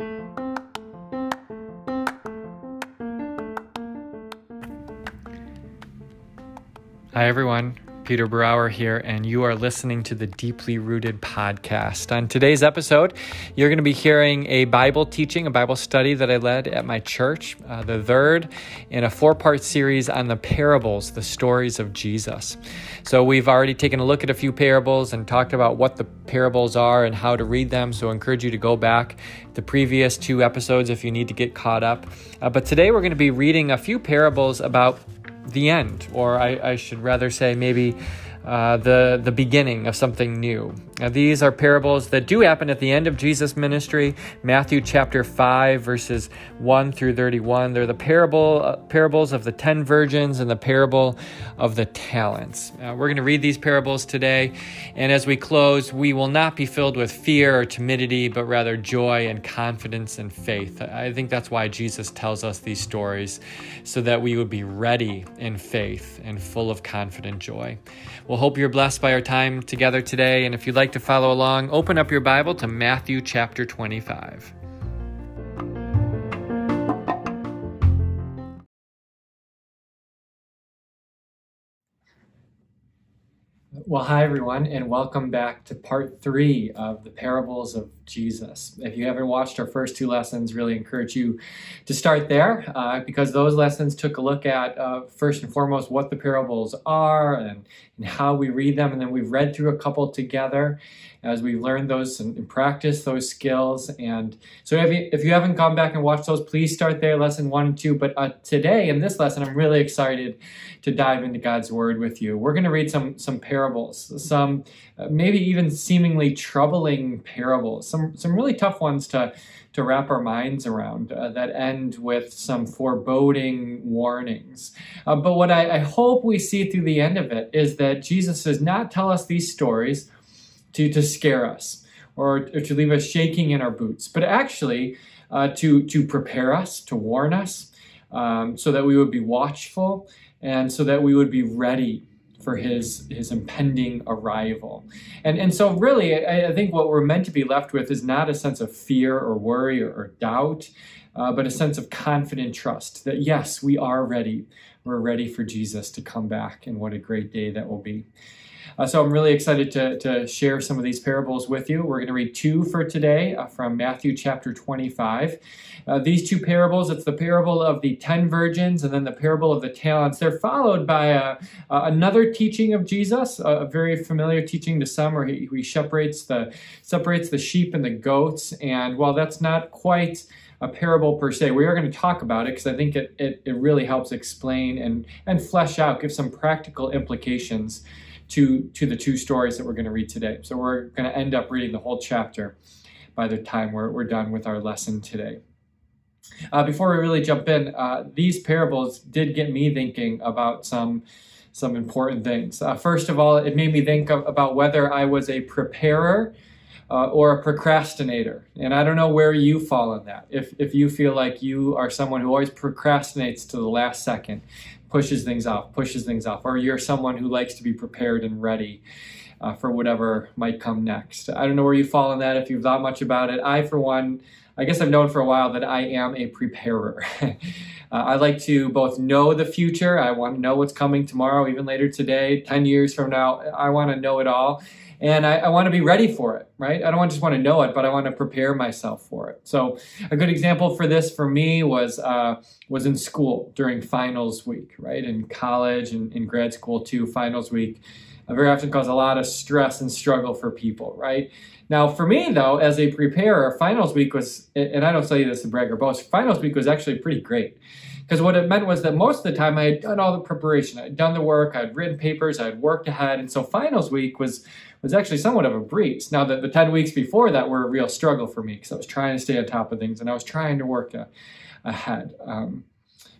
Hi, everyone. Peter Brower here, and you are listening to the Deeply Rooted podcast. On today's episode, you're going to be hearing a Bible teaching, a Bible study that I led at my church, uh, the third in a four part series on the parables, the stories of Jesus. So, we've already taken a look at a few parables and talked about what the parables are and how to read them. So, I encourage you to go back the previous two episodes if you need to get caught up. Uh, but today, we're going to be reading a few parables about the end, or I, I should rather say maybe uh, the, the beginning of something new. Now, these are parables that do happen at the end of Jesus' ministry. Matthew chapter 5, verses 1 through 31. They're the parable, uh, parables of the ten virgins and the parable of the talents. Uh, we're going to read these parables today. And as we close, we will not be filled with fear or timidity, but rather joy and confidence and faith. I think that's why Jesus tells us these stories, so that we would be ready in faith and full of confident joy. We'll hope you're blessed by our time together today. And if you'd like to follow along, open up your Bible to Matthew chapter 25. Well, hi, everyone, and welcome back to part three of the parables of Jesus. If you haven't watched our first two lessons, really encourage you to start there uh, because those lessons took a look at, uh, first and foremost, what the parables are and, and how we read them. And then we've read through a couple together as we've learned those and, and practiced those skills. And so if you, if you haven't gone back and watched those, please start there, lesson one and two. But uh, today, in this lesson, I'm really excited to dive into God's Word with you. We're going to read some, some parables, some uh, maybe even seemingly troubling parables, some, some really tough ones to, to wrap our minds around uh, that end with some foreboding warnings. Uh, but what I, I hope we see through the end of it is that Jesus does not tell us these stories to, to scare us or, or to leave us shaking in our boots, but actually uh, to, to prepare us, to warn us, um, so that we would be watchful and so that we would be ready for his his impending arrival. And and so really I, I, think what we're meant to be left with is not a sense of fear or worry or, or doubt, uh, but a sense of confident trust that yes, we are ready. We're ready for Jesus to come back, and what a great day that will be. Uh, so I'm really excited to, to share some of these parables with you. We're going to read two for today uh, from Matthew chapter 25. Uh, these two parables, it's the parable of the ten virgins and then the parable of the talents. They're followed by a, another teaching of Jesus, a, very familiar teaching to some where he, he separates, the, separates the sheep and the goats. And while that's not quite a parable per se. We are going to talk about it because I think it, it, it, really helps explain and, and flesh out, give some practical implications to, to the two stories that we're going to read today. So we're going to end up reading the whole chapter by the time we're, we're done with our lesson today. Uh, before we really jump in, uh, these parables did get me thinking about some some important things. Uh, first of all, it made me think of, about whether I was a preparer uh, or a procrastinator. And I don't know where you fall in that. If, if you feel like you are someone who always procrastinates to the last second, pushes things off, pushes things off, or you're someone who likes to be prepared and ready uh, for whatever might come next. I don't know where you fall in that, if you've thought much about it. I, for one, I guess I've known for a while that I am a preparer. uh, I like to both know the future, I want to know what's coming tomorrow, even later today, 10 years from now. I want to know it all and I, I want to be ready for it, right? I don't just want to know it, but I want to prepare myself for it. So a good example for this for me was uh, was in school during finals week, right? In college and in grad school too, finals week uh, very often cause a lot of stress and struggle for people, right? Now, for me though, as a preparer, finals week was, and I don't say this to brag or boast, finals week was actually pretty great. Because what it meant was that most of the time I had done all the preparation, I had done the work, I had written papers, I had worked ahead, and so finals week was was actually somewhat of a breeze. Now, the, the 10 weeks before that were a real struggle for me because I was trying to stay on top of things and I was trying to work a, ahead. Um,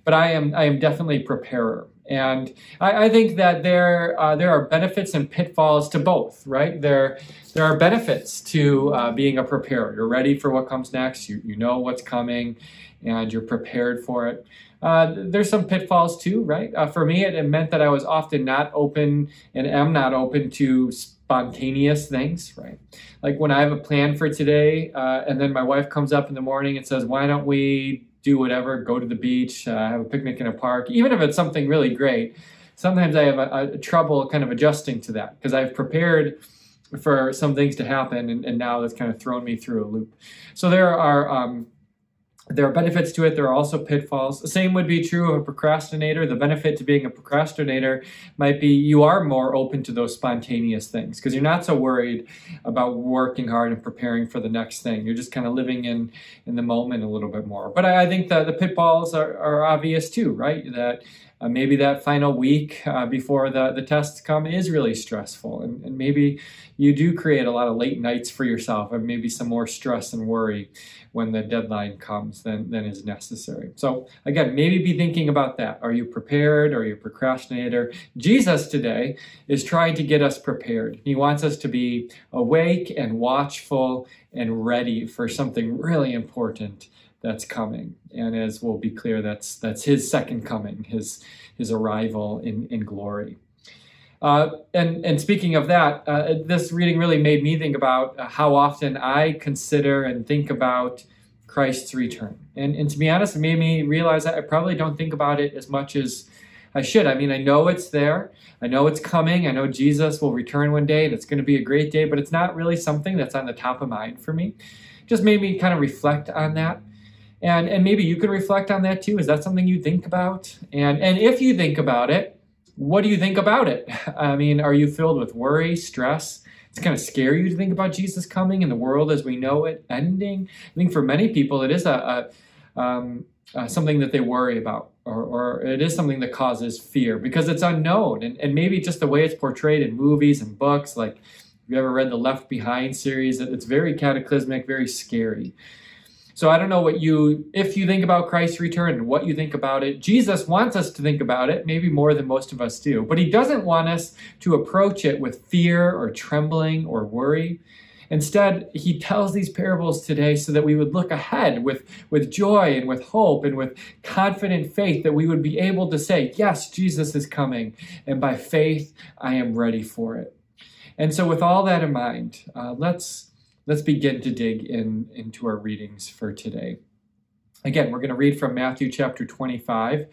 but I am, I am definitely a preparer. And I, I think that there, uh, there are benefits and pitfalls to both, right? There, there are benefits to uh, being a preparer. You're ready for what comes next, you, you know what's coming, and you're prepared for it. Uh, there's some pitfalls too, right? Uh, for me, it, it, meant that I was often not open and am not open to spontaneous things, right? Like when I have a plan for today, uh, and then my wife comes up in the morning and says, Why don't we do whatever, go to the beach, uh, have a picnic in a park, even if it's something really great? Sometimes I have a, a trouble kind of adjusting to that because I've prepared for some things to happen, and, and now that's kind of thrown me through a loop. So there are um, there are benefits to it. There are also pitfalls. The same would be true of a procrastinator. The benefit to being a procrastinator might be you are more open to those spontaneous things because you're not so worried about working hard and preparing for the next thing. You're just kind of living in in the moment a little bit more. But I, I think that the pitfalls are, are obvious too, right? That uh, maybe that final week uh, before the, the tests come is really stressful. And, and maybe you do create a lot of late nights for yourself and maybe some more stress and worry when the deadline comes than, than is necessary. So, again, maybe be thinking about that. Are you prepared? Are you a procrastinator? Jesus today is trying to get us prepared. He wants us to be awake and watchful and ready for something really important that's coming. And as will be clear, that's that's his second coming, his his arrival in, in glory. Uh, and and speaking of that, uh, this reading really made me think about how often I consider and think about Christ's return. And and to be honest, it made me realize that I probably don't think about it as much as I should. I mean, I know it's there. I know it's coming. I know Jesus will return one day and it's going to be a great day, but it's not really something that's on the top of mind for me. Just made me kind of reflect on that. And, and maybe you can reflect on that too. Is that something you think about? And, and if you think about it, what do you think about it? I mean, are you filled with worry, stress? It's kind of scary you to think about Jesus coming and the world as we know it ending. I think for many people, it is a, a um, uh, something that they worry about, or, or it is something that causes fear because it's unknown. And, and maybe just the way it's portrayed in movies and books, like if you ever read the Left Behind series, it's very cataclysmic, very scary. So I don't know what you, if you think about Christ's return what you think about it. Jesus wants us to think about it, maybe more than most of us do, but he doesn't want us to approach it with fear or trembling or worry. Instead, he tells these parables today so that we would look ahead with, with joy and with hope and with confident faith that we would be able to say, Yes, Jesus is coming, and by faith, I am ready for it. And so, with all that in mind, uh, let's let's begin to dig in into our readings for today. Again, we're going to read from Matthew chapter 25.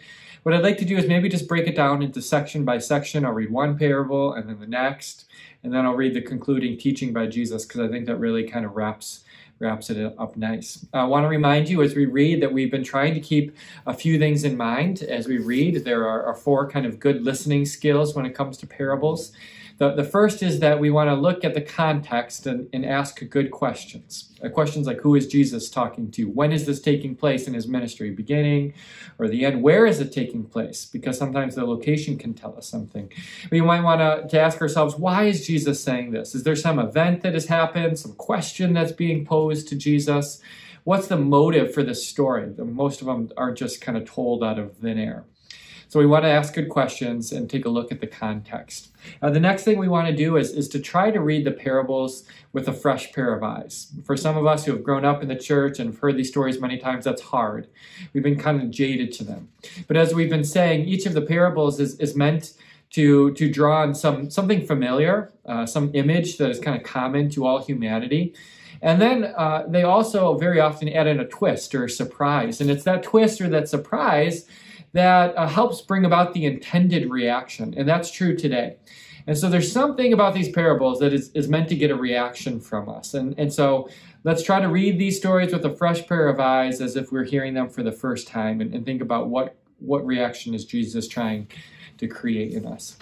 What I'd like to do is maybe just break it down into section by section. I'll read one parable and then the next, and then I'll read the concluding teaching by Jesus because I think that really kind of wraps wraps it up nice. I want to remind you as we read that we've been trying to keep a few things in mind as we read. There are, are four kind of good listening skills when it comes to parables. The, the first is that we want to look at the context and, and ask good questions. Uh, questions like who is Jesus talking to? When is this taking place in his ministry? Beginning or the end? Where is it taking place? Because sometimes the location can tell us something. We might want to, to ask ourselves, why is Jesus saying this? Is there some event that has happened, some question that's being posed to Jesus? What's the motive for this story? Most of them are just kind of told out of thin air. So we want to ask good questions and take a look at the context. Uh, the next thing we want to do is, is to try to read the parables with a fresh pair of eyes. For some of us who have grown up in the church and have heard these stories many times, that's hard. We've been kind of jaded to them. But as we've been saying, each of the parables is, is meant to, to draw on some, something familiar, uh, some image that is kind of common to all humanity. And then uh, they also very often add in a twist or a surprise. And it's that twist or that surprise that uh, helps bring about the intended reaction. And that's true today. And so there's something about these parables that is, is meant to get a reaction from us. And, and so let's try to read these stories with a fresh pair of eyes as if we're hearing them for the first time and, and think about what, what reaction is Jesus trying to create in us.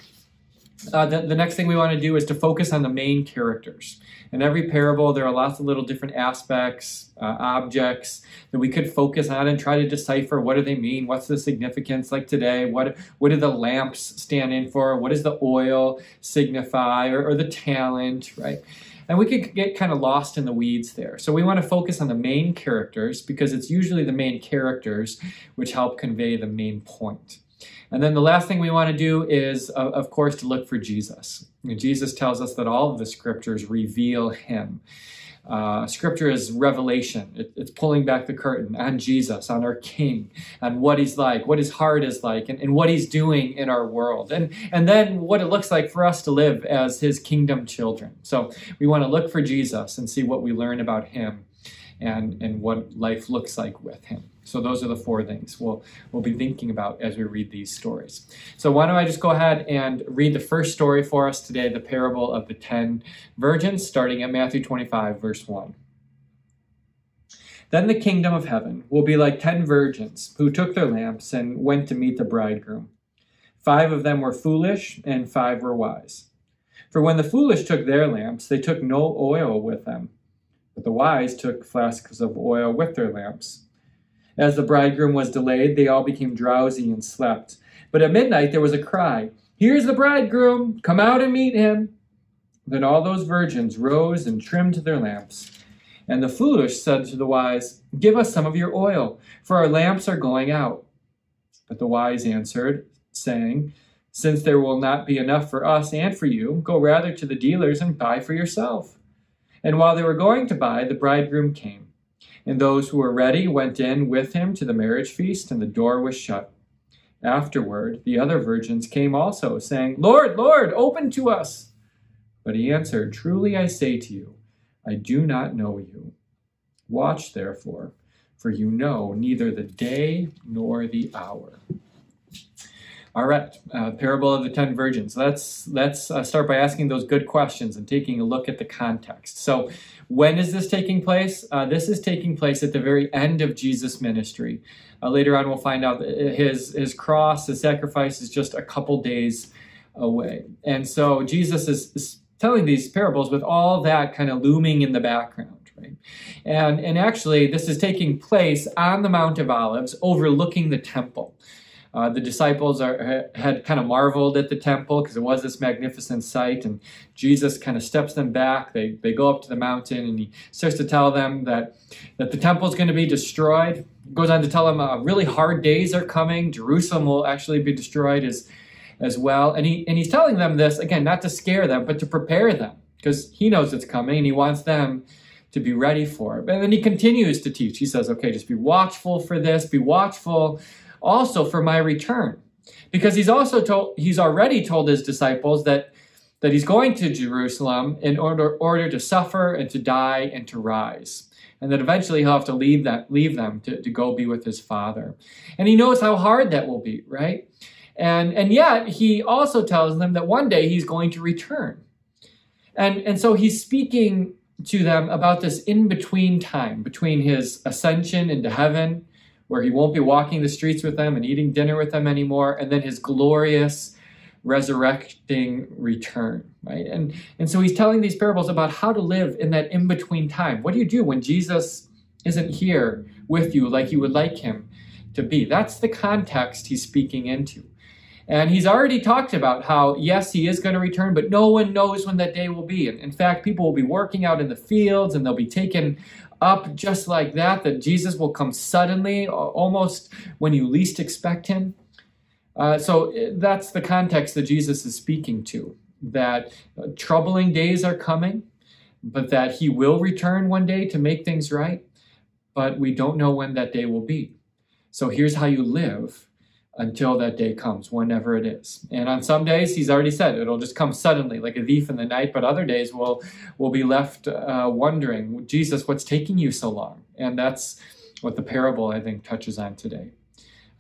Uh, the, the next thing we want to do is to focus on the main characters. In every parable, there are lots of little different aspects, uh, objects that we could focus on and try to decipher what do they mean, what's the significance. Like today, what what do the lamps stand in for? What does the oil signify, or, or the talent, right? And we could get kind of lost in the weeds there. So we want to focus on the main characters because it's usually the main characters which help convey the main point. And then the last thing we want to do is, of course, to look for Jesus. Jesus tells us that all of the scriptures reveal him. Uh, scripture is revelation. It, it's pulling back the curtain on Jesus, on our King, on what he's like, what his heart is like, and, and what he's doing in our world. And, and then what it looks like for us to live as his kingdom children. So we want to look for Jesus and see what we learn about him and, and what life looks like with him. So those are the four things we'll, we'll be thinking about as we read these stories. So why don't I just go ahead and read the first story for us today, the parable of the ten virgins, starting at Matthew 25, verse 1. Then the kingdom of heaven will be like ten virgins who took their lamps and went to meet the bridegroom. Five of them were foolish, and five were wise. For when the foolish took their lamps, they took no oil with them, but the wise took flasks of oil with their lamps. As the bridegroom was delayed, they all became drowsy and slept. But at midnight there was a cry Here's the bridegroom! Come out and meet him! Then all those virgins rose and trimmed their lamps. And the foolish said to the wise, Give us some of your oil, for our lamps are going out. But the wise answered, saying, Since there will not be enough for us and for you, go rather to the dealers and buy for yourself. And while they were going to buy, the bridegroom came. And those who were ready went in with him to the marriage feast, and the door was shut. Afterward, the other virgins came also, saying, Lord, Lord, open to us. But he answered, Truly I say to you, I do not know you. Watch therefore, for you know neither the day nor the hour. All right, uh, parable of the ten virgins. Let's let's uh, start by asking those good questions and taking a look at the context. So, when is this taking place? Uh, this is taking place at the very end of Jesus' ministry. Uh, later on, we'll find out that his his cross, his sacrifice, is just a couple days away, and so Jesus is, is telling these parables with all that kind of looming in the background. Right? And, and actually, this is taking place on the Mount of Olives, overlooking the temple. Uh, the disciples are, had kind of marveled at the temple because it was this magnificent sight, and Jesus kind of steps them back. They, they go up to the mountain, and he starts to tell them that, that the temple is going to be destroyed. Goes on to tell them uh, really hard days are coming. Jerusalem will actually be destroyed as, as well. And, he, and he's telling them this, again, not to scare them, but to prepare them because he knows it's coming, and he wants them to be ready for it. And then he continues to teach. He says, okay, just be watchful for this, be watchful also for my return. Because he's also told, he's already told his disciples that, that he's going to Jerusalem in order, order to suffer and to die and to rise. And that eventually he'll have to leave, that, leave them to, to go be with his father. And he knows how hard that will be, right? And, and yet he also tells them that one day he's going to return. And, and so he's speaking to them about this in between time between his ascension into heaven where he won't be walking the streets with them and eating dinner with them anymore, and then his glorious resurrecting return, right? And and so he's telling these parables about how to live in that in-between time. What do you do when Jesus isn't here with you like you would like him to be? That's the context he's speaking into. And he's already talked about how, yes, he is going to return, but no one knows when that day will be. And in fact, people will be working out in the fields and they'll be taken up just like that, that Jesus will come suddenly, almost when you least expect him. Uh, so eh, that's the context that Jesus is speaking to that uh, troubling days are coming, but that he will return one day to make things right, but we don't know when that day will be. So here's how you live until that day comes, whenever it is. And on some days, he's already said it'll just come suddenly, like a thief in the night. But other days, we'll we'll be left uh, wondering, Jesus, what's taking you so long? And that's what the parable I think touches on today.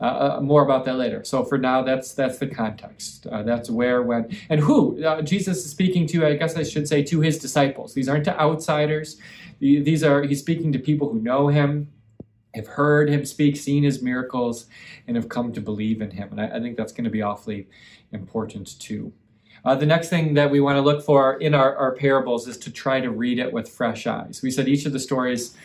Uh, uh, more about that later. So for now, that's that's the context. Uh, that's where, when, and who uh, Jesus is speaking to. I guess I should say to his disciples. These aren't to outsiders. These are he's speaking to people who know him have heard him speak, seen his miracles, and have come to believe in him. And I, I think that's going to be awfully important too. Uh, the next thing that we want to look for in our, our parables is to try to read it with fresh eyes. We said each of the stories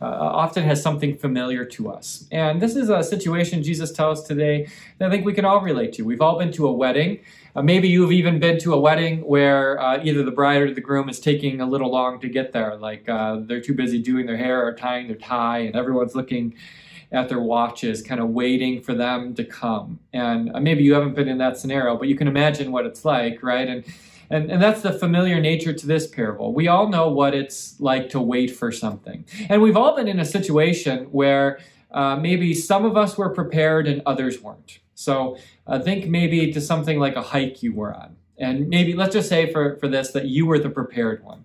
uh, often has something familiar to us. And this is a situation Jesus tells today that I think we can all relate to. We've all been to a wedding. Uh, maybe you've even been to a wedding where uh, either the bride or the groom is taking a little long to get there. Like uh, they're too busy doing their hair or tying their tie, and everyone's looking at their watches, kind of waiting for them to come. And uh, maybe you haven't been in that scenario, but you can imagine what it's like, right? And And, and that's the familiar nature to this parable. We all know what it's like to wait for something. And we've all been in a situation where uh, maybe some of us were prepared and others weren't. So uh, think maybe to something like a hike you were on. And maybe let's just say for, for this that you were the prepared one.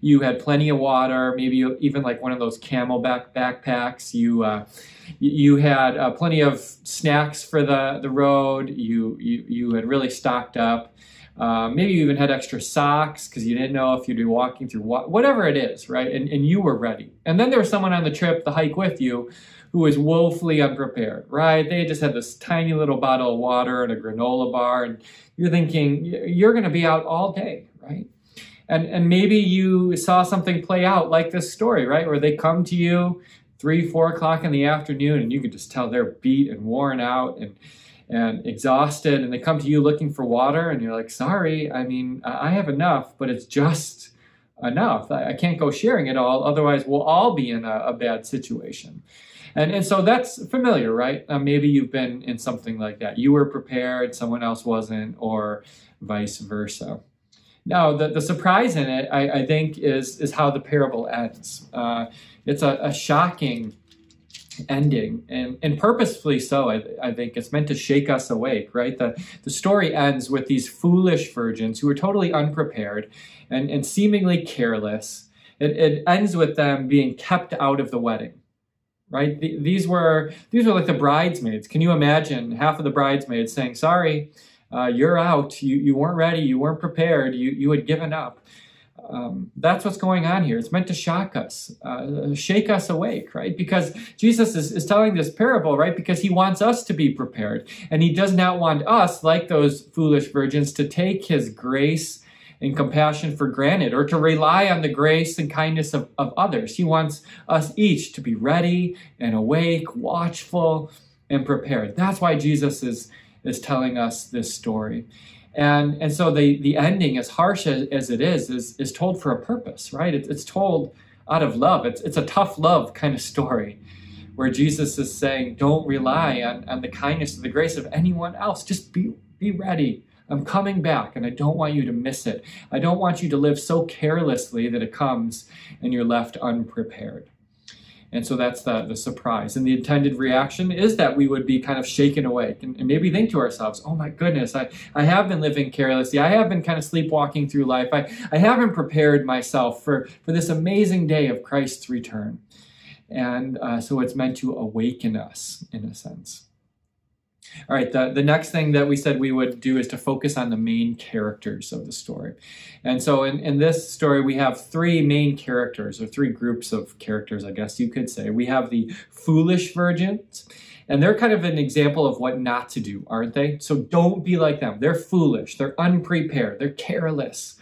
You had plenty of water, maybe even like one of those CamelBak backpacks. You uh, you had uh, plenty of snacks for the, the road. You, you you had really stocked up. Uh, maybe you even had extra socks because you didn't know if you'd be walking through what, whatever it is, right? And, and you were ready. And then there was someone on the trip, the hike with you, who was woefully unprepared, right? They just had this tiny little bottle of water and a granola bar, and you're thinking you're going to be out all day, right? And and maybe you saw something play out like this story, right, where they come to you three, four o'clock in the afternoon, and you can just tell they're beat and worn out and and exhausted, and they come to you looking for water, and you're like, sorry, I mean, I have enough, but it's just enough. I, can't go sharing it all, otherwise we'll all be in a, a bad situation. And, and so that's familiar, right? Uh, maybe you've been in something like that. You were prepared, someone else wasn't, or vice versa. Now, the, the surprise in it, I, I think, is, is how the parable ends. Uh, it's a, a, shocking ending, and, and purposefully so, I, I think. It's meant to shake us awake, right? The, the story ends with these foolish virgins who are totally unprepared and, and seemingly careless. It, it ends with them being kept out of the wedding right? these were these were like the bridesmaids. Can you imagine half of the bridesmaids saying, "Sorry, uh, you're out. You you weren't ready. You weren't prepared. You you had given up." Um, that's what's going on here. It's meant to shock us, uh, shake us awake, right? Because Jesus is, is telling this parable, right? Because he wants us to be prepared. And he does not want us, like those foolish virgins, to take his grace and compassion for granted or to rely on the grace and kindness of, of others. He wants us each to be ready and awake, watchful, and prepared. That's why Jesus is, is telling us this story. And, and so the, the ending, as harsh as, as it is, is, is told for a purpose, right? It, it's told out of love. It's, it's a tough love kind of story where Jesus is saying, don't rely on, on the kindness or the grace of anyone else. Just be, be ready I'm coming back and I don't want you to miss it. I don't want you to live so carelessly that it comes and you're left unprepared. And so that's the, the surprise. And the intended reaction is that we would be kind of shaken awake and, and, maybe think to ourselves, oh my goodness, I, I have been living carelessly. I have been kind of sleepwalking through life. I, I haven't prepared myself for, for this amazing day of Christ's return. And uh, so it's meant to awaken us in a sense. All right, the, the next thing that we said we would do is to focus on the main characters of the story. And so in, in this story, we have three main characters, or three groups of characters, I guess you could say. We have the foolish virgins, and they're kind of an example of what not to do, aren't they? So don't be like them. They're foolish, they're unprepared, they're careless.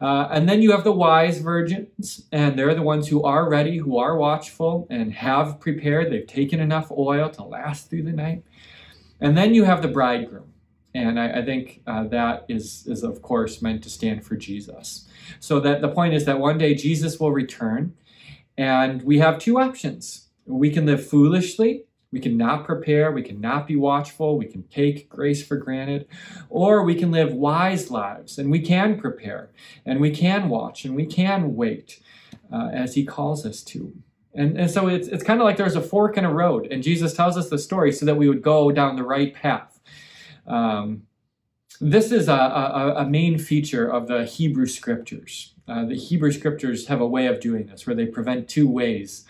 Uh, and then you have the wise virgins, and they're the ones who are ready, who are watchful, and have prepared. They've taken enough oil to last through the night. And then you have the bridegroom. And I, I think uh, that is, is, of course, meant to stand for Jesus. So that the point is that one day Jesus will return, and we have two options. We can live foolishly, we can not prepare, we can not be watchful, we can take grace for granted, or we can live wise lives, and we can prepare, and we can watch, and we can wait uh, as He calls us to. And, and so it's, it's kind of like there's a fork in a road, and Jesus tells us the story so that we would go down the right path. Um, this is a, a, a, main feature of the Hebrew scriptures. Uh, the Hebrew scriptures have a way of doing this where they prevent two ways,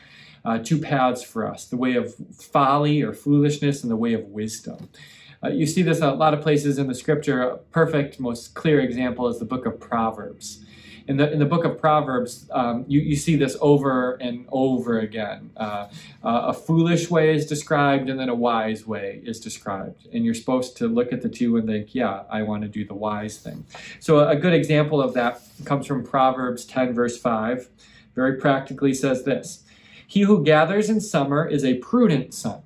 uh, two paths for us the way of folly or foolishness and the way of wisdom. Uh, you see this a lot of places in the scripture. A perfect, most clear example is the book of Proverbs in the in the book of Proverbs, um, you you see this over and over again. Uh, uh, a foolish way is described, and then a wise way is described, and you're supposed to look at the two and think, "Yeah, I want to do the wise thing." So a good example of that comes from Proverbs 10, verse five. Very practically says this: "He who gathers in summer is a prudent son."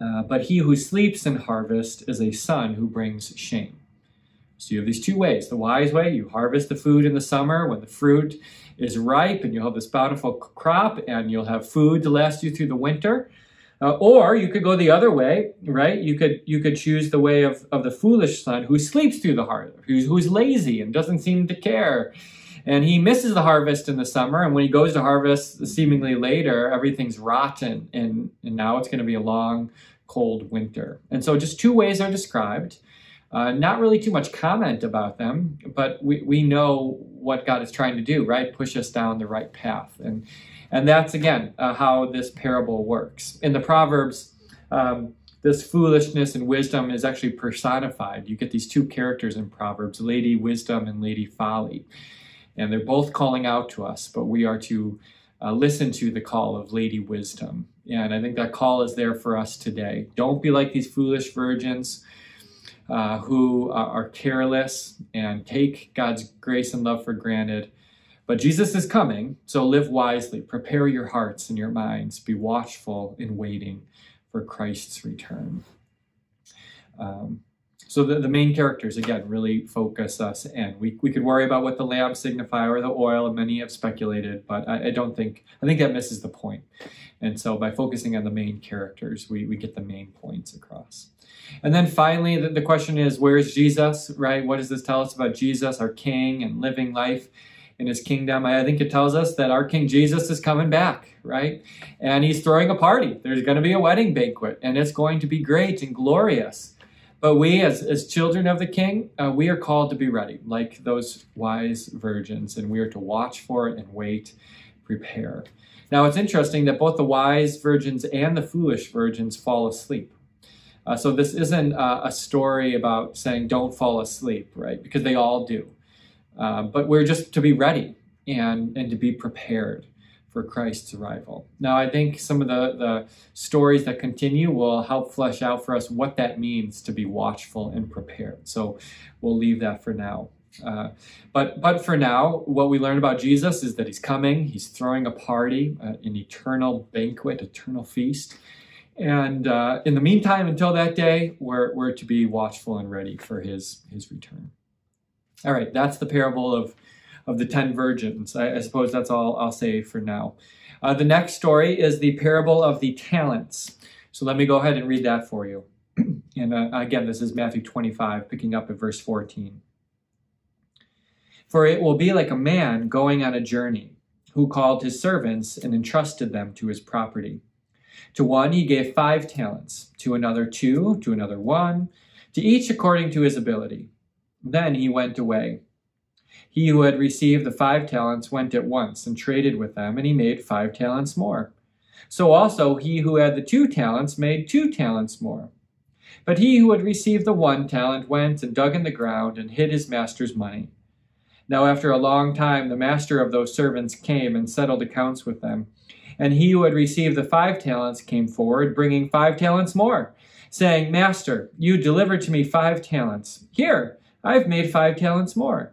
Uh, but he who sleeps in harvest is a son who brings shame. So you have these two ways. The wise way, you harvest the food in the summer when the fruit is ripe and you'll have this bountiful crop and you'll have food to last you through the winter. Uh, or you could go the other way, right? You could you could choose the way of, of the foolish son who sleeps through the harvest, who's, who's lazy and doesn't seem to care. And he misses the harvest in the summer, and when he goes to harvest seemingly later, everything's rotten, and, and now it's going to be a long, cold winter. And so just two ways are described. Uh, not really too much comment about them, but we, we know what God is trying to do, right? Push us down the right path. And, and that's, again, uh, how this parable works. In the Proverbs, um, this foolishness and wisdom is actually personified. You get these two characters in Proverbs, Lady Wisdom and Lady Folly. And they're both calling out to us, but we are to uh, listen to the call of Lady Wisdom. And I think that call is there for us today. Don't be like these foolish virgins uh, who uh, are careless and take God's grace and love for granted. But Jesus is coming, so live wisely. Prepare your hearts and your minds. Be watchful in waiting for Christ's return. Um, so the, the main characters, again, really focus us in. We, we could worry about what the lamps signify or the oil, and many have speculated, but I, I don't think, I think that misses the point. And so by focusing on the main characters, we, we get the main points across. And then finally, the, the question is, where is Jesus, right? What does this tell us about Jesus, our King, and living life in his kingdom? I think it tells us that our King Jesus is coming back, right? And he's throwing a party. There's going to be a wedding banquet, and it's going to be great and glorious. But we, as, as children of the King, uh, we are called to be ready, like those wise virgins, and we are to watch for it and wait, prepare. Now, it's interesting that both the wise virgins and the foolish virgins fall asleep. Uh, so this isn't uh, a story about saying don't fall asleep, right? Because they all do. Uh, but we're just to be ready and, and to be prepared for Christ's arrival. Now, I think some of the, the stories that continue will help flesh out for us what that means to be watchful and prepared. So we'll leave that for now. Uh, but but for now, what we learn about Jesus is that he's coming. He's throwing a party, uh, an eternal banquet, eternal feast. And uh, in the meantime, until that day, we're, we're to be watchful and ready for his his return. All right, that's the parable of of the ten virgins. I, I suppose that's all I'll say for now. Uh, the next story is the parable of the talents. So let me go ahead and read that for you. and uh, again, this is Matthew 25, picking up at verse 14. For it will be like a man going on a journey, who called his servants and entrusted them to his property. To one he gave five talents, to another two, to another one, to each according to his ability. Then he went away. He who had received the five talents went at once and traded with them, and he made five talents more. So also he who had the two talents made two talents more. But he who had received the one talent went and dug in the ground and hid his master's money. Now after a long time the master of those servants came and settled accounts with them. And he who had received the five talents came forward, bringing five talents more, saying, Master, you delivered to me five talents. Here, I've made five talents more.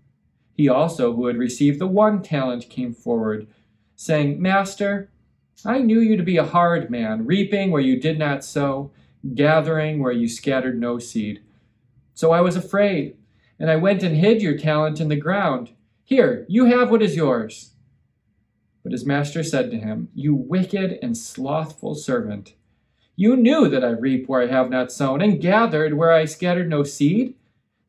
He also, who had received the one talent, came forward, saying, Master, I knew you to be a hard man, reaping where you did not sow, gathering where you scattered no seed. So I was afraid, and I went and hid your talent in the ground. Here, you have what is yours. But his master said to him, You wicked and slothful servant, you knew that I reap where I have not sown, and gathered where I scattered no seed.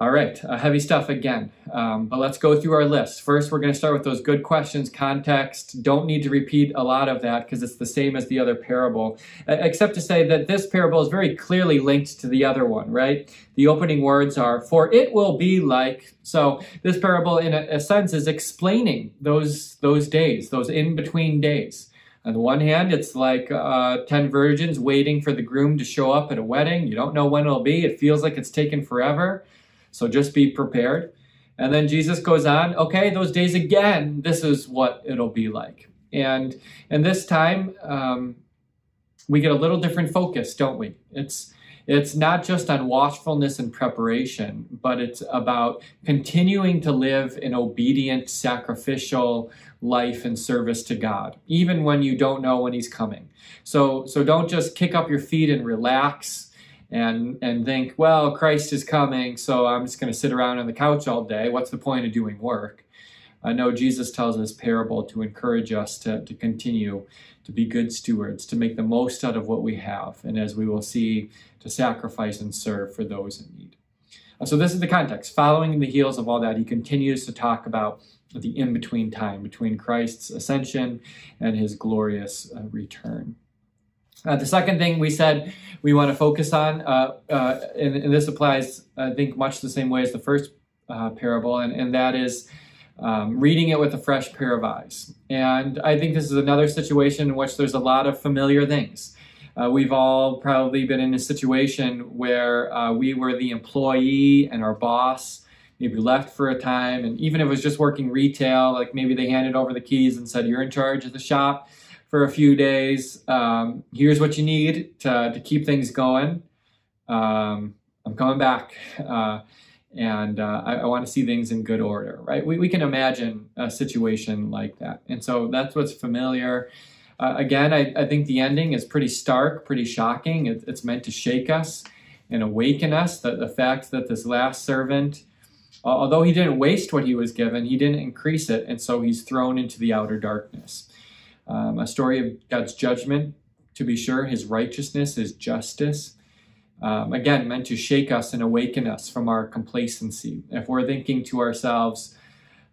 All right, uh, heavy stuff again, um, but let's go through our list. First, we're going to start with those good questions, context. Don't need to repeat a lot of that because it's the same as the other parable, except to say that this parable is very clearly linked to the other one, right? The opening words are, For it will be like. So, this parable, in a, a sense, is explaining those, those days, those in between days. On the one hand, it's like uh, 10 virgins waiting for the groom to show up at a wedding. You don't know when it'll be, it feels like it's taken forever. So just be prepared. And then Jesus goes on, okay, those days again, this is what it'll be like. And and this time, um, we get a little different focus, don't we? It's it's not just on watchfulness and preparation, but it's about continuing to live an obedient, sacrificial life and service to God, even when you don't know when He's coming. So so don't just kick up your feet and relax and and think, well, Christ is coming, so I'm just going to sit around on the couch all day. What's the point of doing work? I know Jesus tells this parable to encourage us to, to continue to be good stewards, to make the most out of what we have, and as we will see, to sacrifice and serve for those in need. Uh, so, this is the context. Following in the heels of all that, he continues to talk about the in between time between Christ's ascension and his glorious uh, return. Uh, the second thing we said we want to focus on, uh, uh, and, and, this applies, I think, much the same way as the first uh, parable, and, and that is um, reading it with a fresh pair of eyes. And I think this is another situation in which there's a lot of familiar things. Uh, we've all probably been in a situation where uh, we were the employee and our boss maybe left for a time, and even if it was just working retail, like maybe they handed over the keys and said, You're in charge of the shop for a few days. Um, here's what you need to, to keep things going. Um, I'm coming back. Uh, and uh, I, I want to see things in good order, right? We, we can imagine a situation like that. And so that's what's familiar. Uh, again, I, I think the ending is pretty stark, pretty shocking. It, it's meant to shake us and awaken us. The, the fact that this last servant, although he didn't waste what he was given, he didn't increase it. And so he's thrown into the outer darkness um, a story of God's judgment, to be sure, his righteousness, his justice. Um, again, meant to shake us and awaken us from our complacency. If we're thinking to ourselves,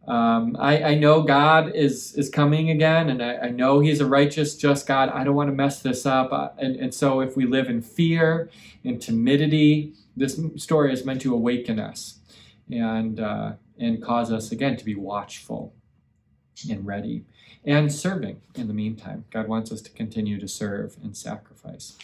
um, I, I, know God is is coming again, and I, I, know He's a righteous, just God. I don't want to mess this up. Uh, and, and so, if we live in fear, in timidity, this story is meant to awaken us and uh, and cause us again to be watchful and ready and serving in the meantime. God wants us to continue to serve and sacrifice.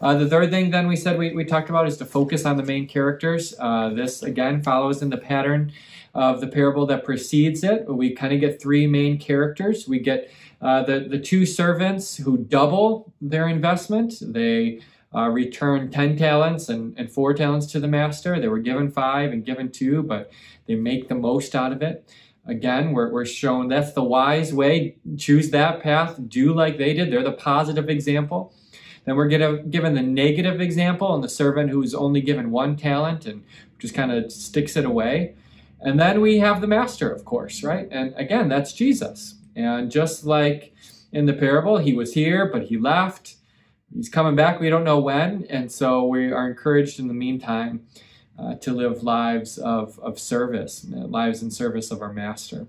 Uh, the third thing then we said we, we talked about is to focus on the main characters. Uh, this again follows in the pattern of the parable that precedes it. We kind of get three main characters. We get uh, the, the two servants who double their investment. They uh, return 10 talents and, and four talents to the master. They were given five and given two, but they make the most out of it. Again, we're, we're shown that's the wise way. Choose that path. Do like they did. They're the positive example. Then we're given the negative example and the servant who's only given one talent and just kind of sticks it away. And then we have the master, of course, right? And again, that's Jesus. And just like in the parable, he was here, but he left. He's coming back. We don't know when. And so we are encouraged in the meantime uh, to live lives of, of service, uh, lives in service of our Master.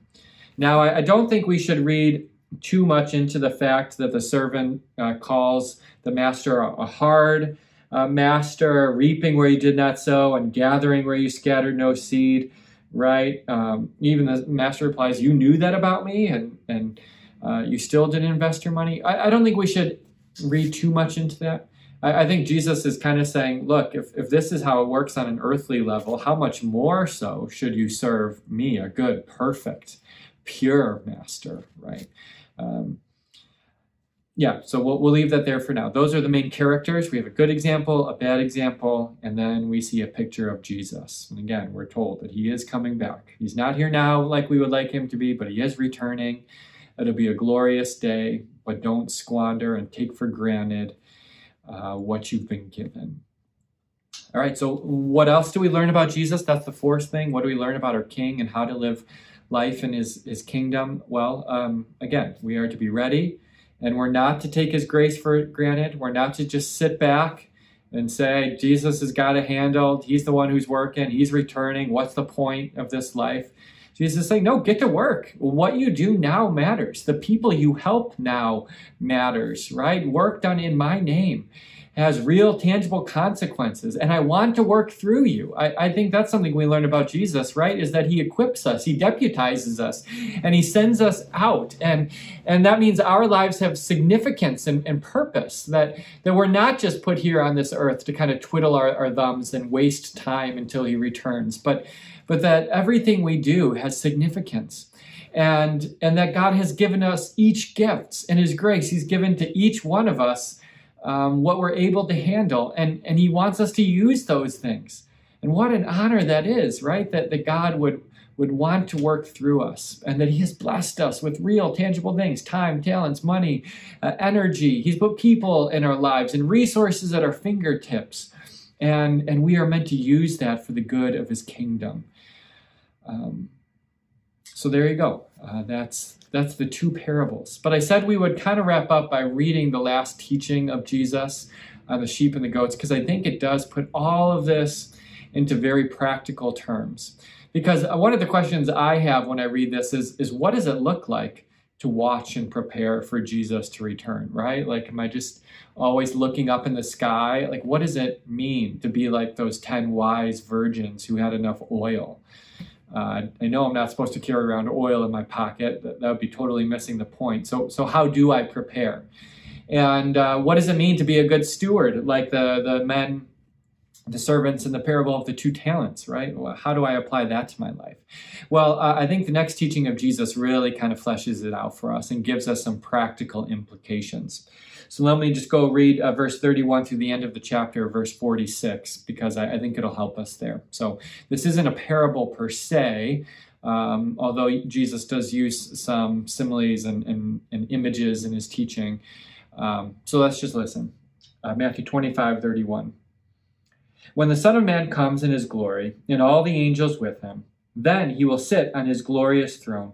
Now, I, I, don't think we should read too much into the fact that the servant uh, calls the Master a, a hard uh, master, reaping where you did not sow and gathering where you scattered no seed, right? Um, even the Master replies, You knew that about me, and, and uh, you still didn't invest your money. I, I don't think we should read too much into that. I, I think Jesus is kind of saying, look, if, if this is how it works on an earthly level, how much more so should you serve me, a good, perfect, pure master, right? Um, yeah, so we'll, we'll leave that there for now. Those are the main characters. We have a good example, a bad example, and then we see a picture of Jesus. And again, we're told that he is coming back. He's not here now like we would like him to be, but he is returning. It'll be a glorious day, but don't squander and take for granted uh, what you've been given. All right, so what else do we learn about Jesus? That's the fourth thing. What do we learn about our King and how to live life in his, his kingdom? Well, um, again, we are to be ready and we're not to take his grace for granted. We're not to just sit back and say, Jesus has got it handled. He's the one who's working. He's returning. What's the point of this life? Jesus is saying, no, get to work. What you do now matters. The people you help now matters, right? Work done in my name has real tangible consequences and i want to work through you I, I, think that's something we learn about jesus right is that he equips us he deputizes us and he sends us out and and that means our lives have significance and, and purpose that that we're not just put here on this earth to kind of twiddle our, our thumbs and waste time until he returns but but that everything we do has significance and and that god has given us each gifts in his grace he's given to each one of us um, what we're able to handle. And, and He wants us to use those things. And what an honor that is, right? That, that God would, would want to work through us and that He has blessed us with real, tangible things time, talents, money, uh, energy. He's put people in our lives and resources at our fingertips. And, and we are meant to use that for the good of His kingdom. Um, so there you go. Uh, that's that's the two parables. But I said we would kind of wrap up by reading the last teaching of Jesus on the sheep and the goats, because I think it does put all of this into very practical terms. Because uh, one of the questions I have when I read this is, is what does it look like to watch and prepare for Jesus to return, right? Like, am I just always looking up in the sky? Like, what does it mean to be like those 10 wise virgins who had enough oil? Uh, I know I'm not supposed to carry around oil in my pocket. That, that would be totally missing the point. So, so how do I prepare? And uh, what does it mean to be a good steward, like the, the men, the servants in the parable of the two talents, right? How do I apply that to my life? Well, uh, I think the next teaching of Jesus really kind of fleshes it out for us and gives us some practical implications. So let me just go read uh, verse 31 through the end of the chapter, verse 46, because I, I think it'll help us there. So this isn't a parable per se, um, although Jesus does use some similes and, and, and images in his teaching. Um, so let's just listen. Uh, Matthew 25, 31. When the Son of Man comes in his glory, and all the angels with him, then he will sit on his glorious throne.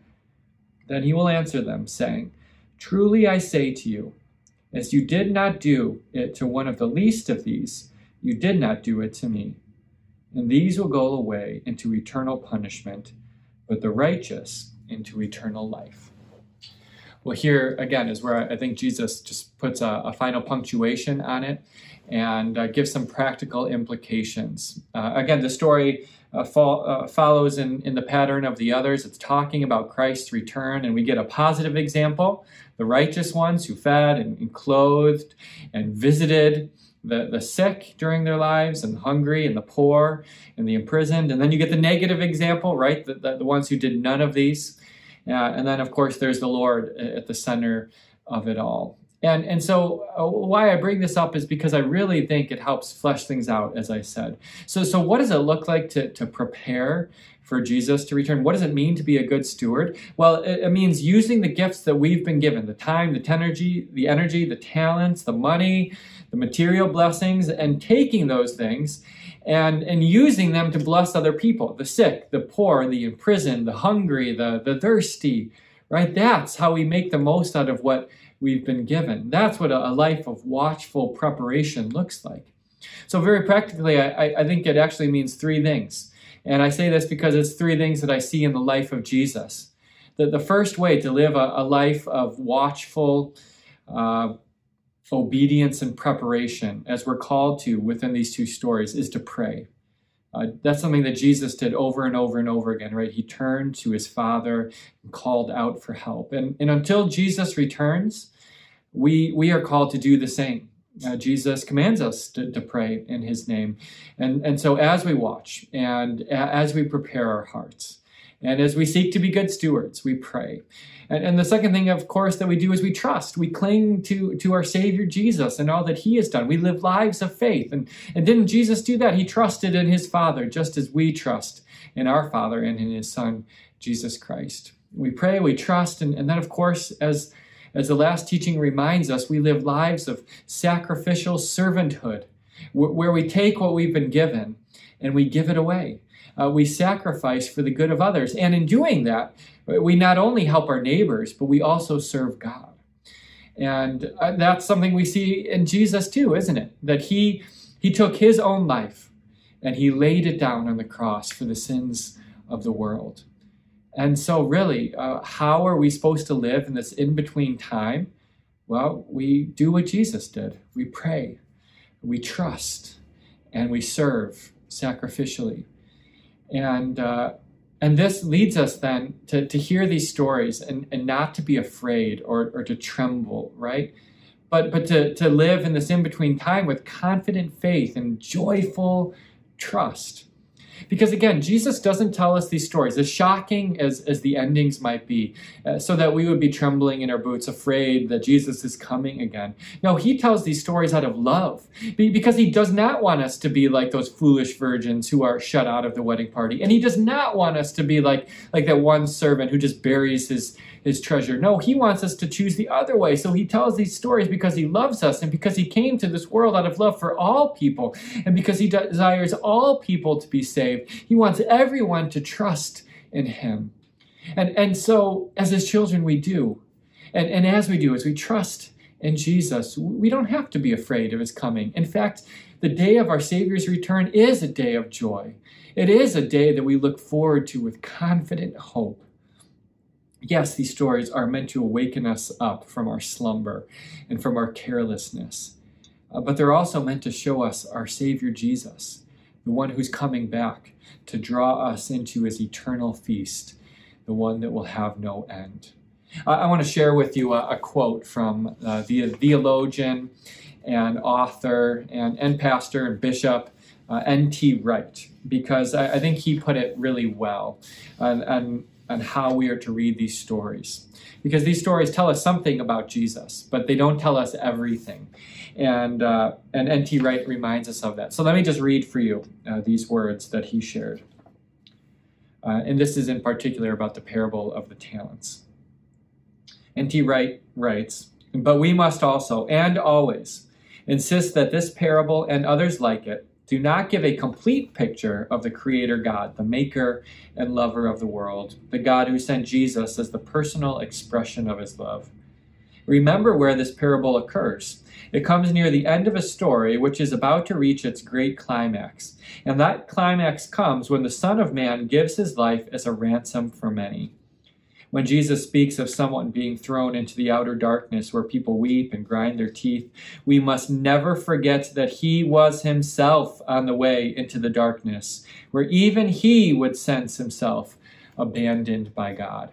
Then he will answer them, saying, Truly I say to you, as you did not do it to one of the least of these, you did not do it to me. And these will go away into eternal punishment, but the righteous into eternal life. Well, here again is where I think Jesus just puts a, a final punctuation on it and uh, gives some practical implications. Uh, again, the story uh, fo- uh, follows in, in the pattern of the others. It's talking about Christ's return, and we get a positive example the righteous ones who fed and, and clothed and visited the, the sick during their lives, and the hungry, and the poor, and the imprisoned. And then you get the negative example, right? The, the, the ones who did none of these. Uh, and then, of course, there's the Lord at the center of it all. And, and so uh, why I bring this up is because I really think it helps flesh things out, as I said. So, so what does it look like to, to prepare for Jesus to return? What does it mean to be a good steward? Well, it, it means using the gifts that we've been given, the time, the energy, the energy, the talents, the money, the material blessings, and taking those things and, and using them to bless other people the sick, the poor, the imprisoned, the hungry, the, the thirsty, right? That's how we make the most out of what we've been given. That's what a, life of watchful preparation looks like. So, very practically, I, I think it actually means three things. And I say this because it's three things that I see in the life of Jesus. That the first way to live a, a life of watchful uh, obedience and preparation, as we're called to within these two stories, is to pray. Uh, that's something that Jesus did over and over and over again, right? He turned to his Father and called out for help. And, and until Jesus returns, we, we are called to do the same. Uh, Jesus commands us to, to, pray in his name. And, and so as we watch and as we prepare our hearts, and as we seek to be good stewards, we pray. And, and, the second thing, of course, that we do is we trust. We cling to, to our Savior Jesus and all that He has done. We live lives of faith. And, and didn't Jesus do that? He trusted in His Father, just as we trust in our Father and in His Son, Jesus Christ. We pray, we trust, and, and then, of course, as, as the last teaching reminds us, we live lives of sacrificial servanthood, where we take what we've been given and we give it away uh, we sacrifice for the good of others. And in doing that, we not only help our neighbors, but we also serve God. And uh, that's something we see in Jesus too, isn't it? That he he took his own life and he laid it down on the cross for the sins of the world. And so, really, uh, how are we supposed to live in this in between time? Well, we do what Jesus did we pray, we trust, and we serve sacrificially. And, uh, and this leads us then to, to hear these stories and, and not to be afraid or, or to tremble, right? But, but to, to live in this in between time with confident faith and joyful trust. Because again, Jesus doesn't tell us these stories, as shocking as, as the endings might be, uh, so that we would be trembling in our boots, afraid that Jesus is coming again. No, he tells these stories out of love, because he does not want us to be like those foolish virgins who are shut out of the wedding party. And he does not want us to be like, like that one servant who just buries his his treasure. No, he wants us to choose the other way. So he tells these stories because he loves us and because he came to this world out of love for all people and because he desires all people to be saved. He wants everyone to trust in him. And, and so, as his children, we do. And, and as we do, as we trust in Jesus, we don't have to be afraid of his coming. In fact, the day of our Savior's return is a day of joy. It is a day that we look forward to with confident hope yes, these stories are meant to awaken us up from our slumber and from our carelessness. Uh, but they're also meant to show us our Savior Jesus, the one who's coming back to draw us into his eternal feast, the one that will have no end. Uh, I want to share with you a, a quote from uh, the theologian and author and, and pastor and bishop uh, N.T. Wright, because I, I, think he put it really well. And, and on how we are to read these stories. Because these stories tell us something about Jesus, but they don't tell us everything. And, uh, and N.T. Wright reminds us of that. So let me just read for you uh, these words that he shared. Uh, and this is in particular about the parable of the talents. N.T. Wright writes, But we must also, and always, insist that this parable and others like it do not give a complete picture of the Creator God, the maker and lover of the world, the God who sent Jesus as the personal expression of his love. Remember where this parable occurs. It comes near the end of a story which is about to reach its great climax. And that climax comes when the Son of Man gives his life as a ransom for many when Jesus speaks of someone being thrown into the outer darkness where people weep and grind their teeth, we must never forget that he was himself on the way into the darkness, where even he would sense himself abandoned by God.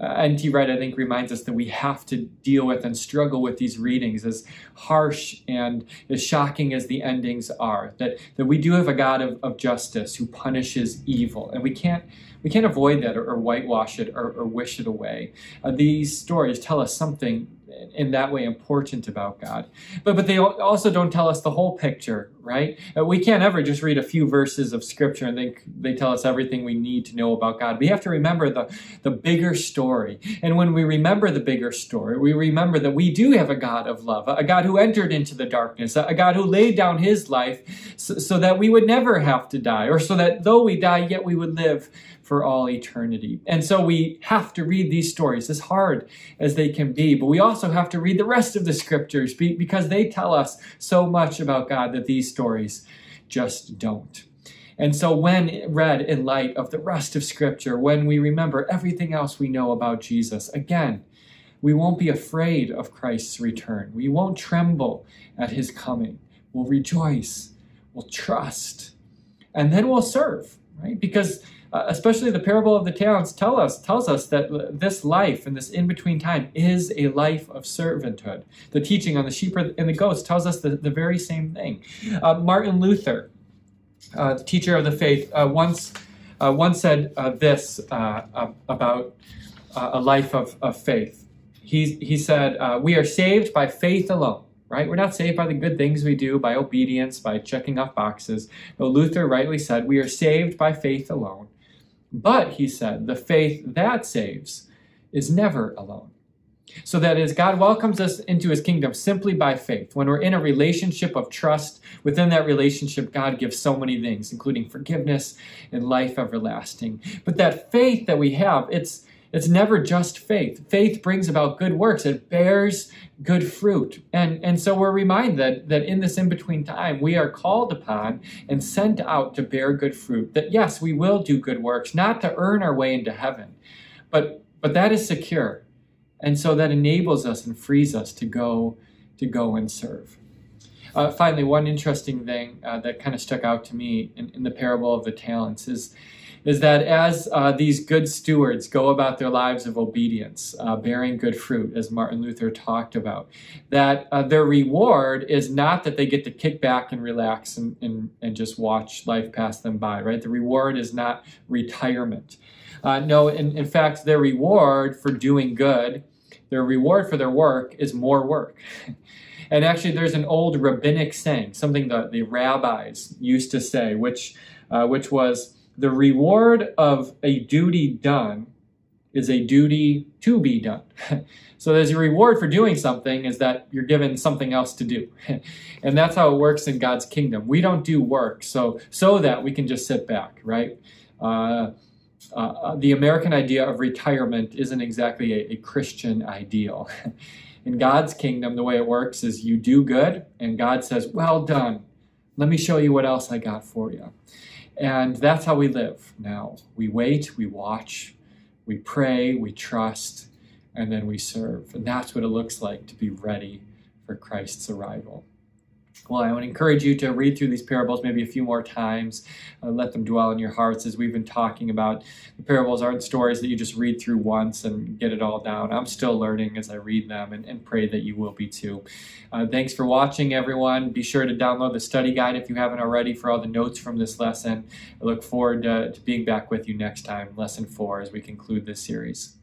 Uh, N.T. Wright, I think, reminds us that we have to deal with and struggle with these readings, as harsh and as shocking as the endings are. That, that we do have a God of, of justice who punishes evil, and we can't we can't avoid that or, or whitewash it or, or, wish it away. Uh, these stories tell us something in that way important about God. But but they also don't tell us the whole picture, right? Uh, we can't ever just read a few verses of scripture and think they tell us everything we need to know about God. We have to remember the, the bigger story. And when we remember the bigger story, we remember that we do have a God of love, a God who entered into the darkness, a God who laid down his life so, so that we would never have to die, or so that though we die, yet we would live for all eternity. And so we have to read these stories, as hard as they can be, but we also have to read the rest of the scriptures because they tell us so much about God that these stories just don't. And so, when read in light of the rest of Scripture, when we remember everything else we know about Jesus, again, we won't be afraid of Christ's return. We won't tremble at his coming. We'll rejoice, we'll trust, and then we'll serve, right? Because uh, especially the parable of the talents tell us tells us that this life and this in between time is a life of servanthood. The teaching on the sheep and the goats tells us the, the very same thing. Uh, Martin Luther, uh, the teacher of the faith, uh, once uh, once said uh, this about a life of, of faith. He, he said, "We are saved by faith alone." right? We're not saved by the good things we do, by obedience, by checking off boxes. But Luther rightly said, we are saved by faith alone. But, he said, the faith that saves is never alone. So that is, God welcomes us into his kingdom simply by faith. When we're in a relationship of trust, within that relationship, God gives so many things, including forgiveness and life everlasting. But that faith that we have, it's it's never just faith. Faith brings about good works. It bears good fruit. And, and so we're reminded that, that in this in between time, we are called upon and sent out to bear good fruit. That yes, we will do good works, not to earn our way into heaven, but, but that is secure. And so that enables us and frees us to go, to go and serve. Uh, finally, one interesting thing uh, that kind of stuck out to me in, in the parable of the talents is is that as uh, these good stewards go about their lives of obedience, uh, bearing good fruit, as Martin Luther talked about, that uh, their reward is not that they get to kick back and relax and, and, and just watch life pass them by, right? The reward is not retirement. Uh, no, in, in fact, their reward for doing good, their reward for their work is more work. and actually, there's an old rabbinic saying, something that the rabbis used to say, which, uh, which was, the reward of a duty done is a duty to be done. so there's a reward for doing something is that you're given something else to do. and that's how it works in God's kingdom. We don't do work so so that we can just sit back, right? Uh, uh, uh the American idea of retirement isn't exactly a, a Christian ideal. in God's kingdom, the way it works is you do good, and God says, Well done. Let me show you what else I got for you. And that's how we live now. We wait, we watch, we pray, we trust, and then we serve. And that's what it looks like to be ready for Christ's arrival. Well, I would encourage you to read through these parables maybe a few more times. Uh, let them dwell in your hearts as we've been talking about. The parables aren't stories that you just read through once and get it all down. I'm still learning as I read them and, and pray that you will be too. Uh, thanks for watching, everyone. Be sure to download the study guide if you haven't already for all the notes from this lesson. I look forward to, to being back with you next time, lesson four, as we conclude this series.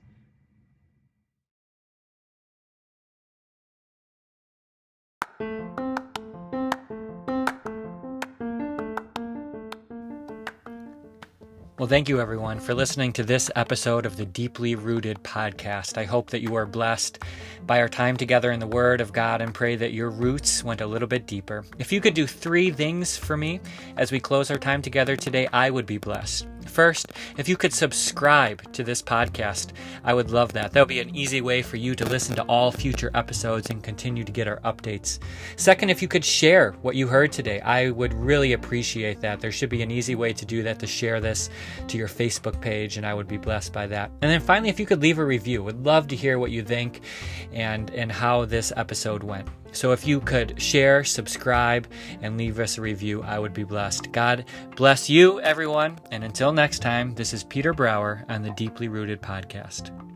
Thank you everyone for listening to this episode of the Deeply Rooted podcast. I hope that you are blessed by our time together in the Word of God and pray that your roots went a little bit deeper. If you could do three things for me as we close our time together today, I would be blessed. First, if you could subscribe to this podcast, I would love that. That would be an easy way for you to listen to all future episodes and continue to get our updates. Second, if you could share what you heard today, I would really appreciate that. There should be an easy way to do that to share this to your Facebook page, and I would be blessed by that. And then finally, if you could leave a review, would love to hear what you think and and how this episode went. So if you could share, subscribe, and leave us a review, I would be blessed. God bless you, everyone. And until next time, this is Peter Brower on the Deeply Rooted Podcast.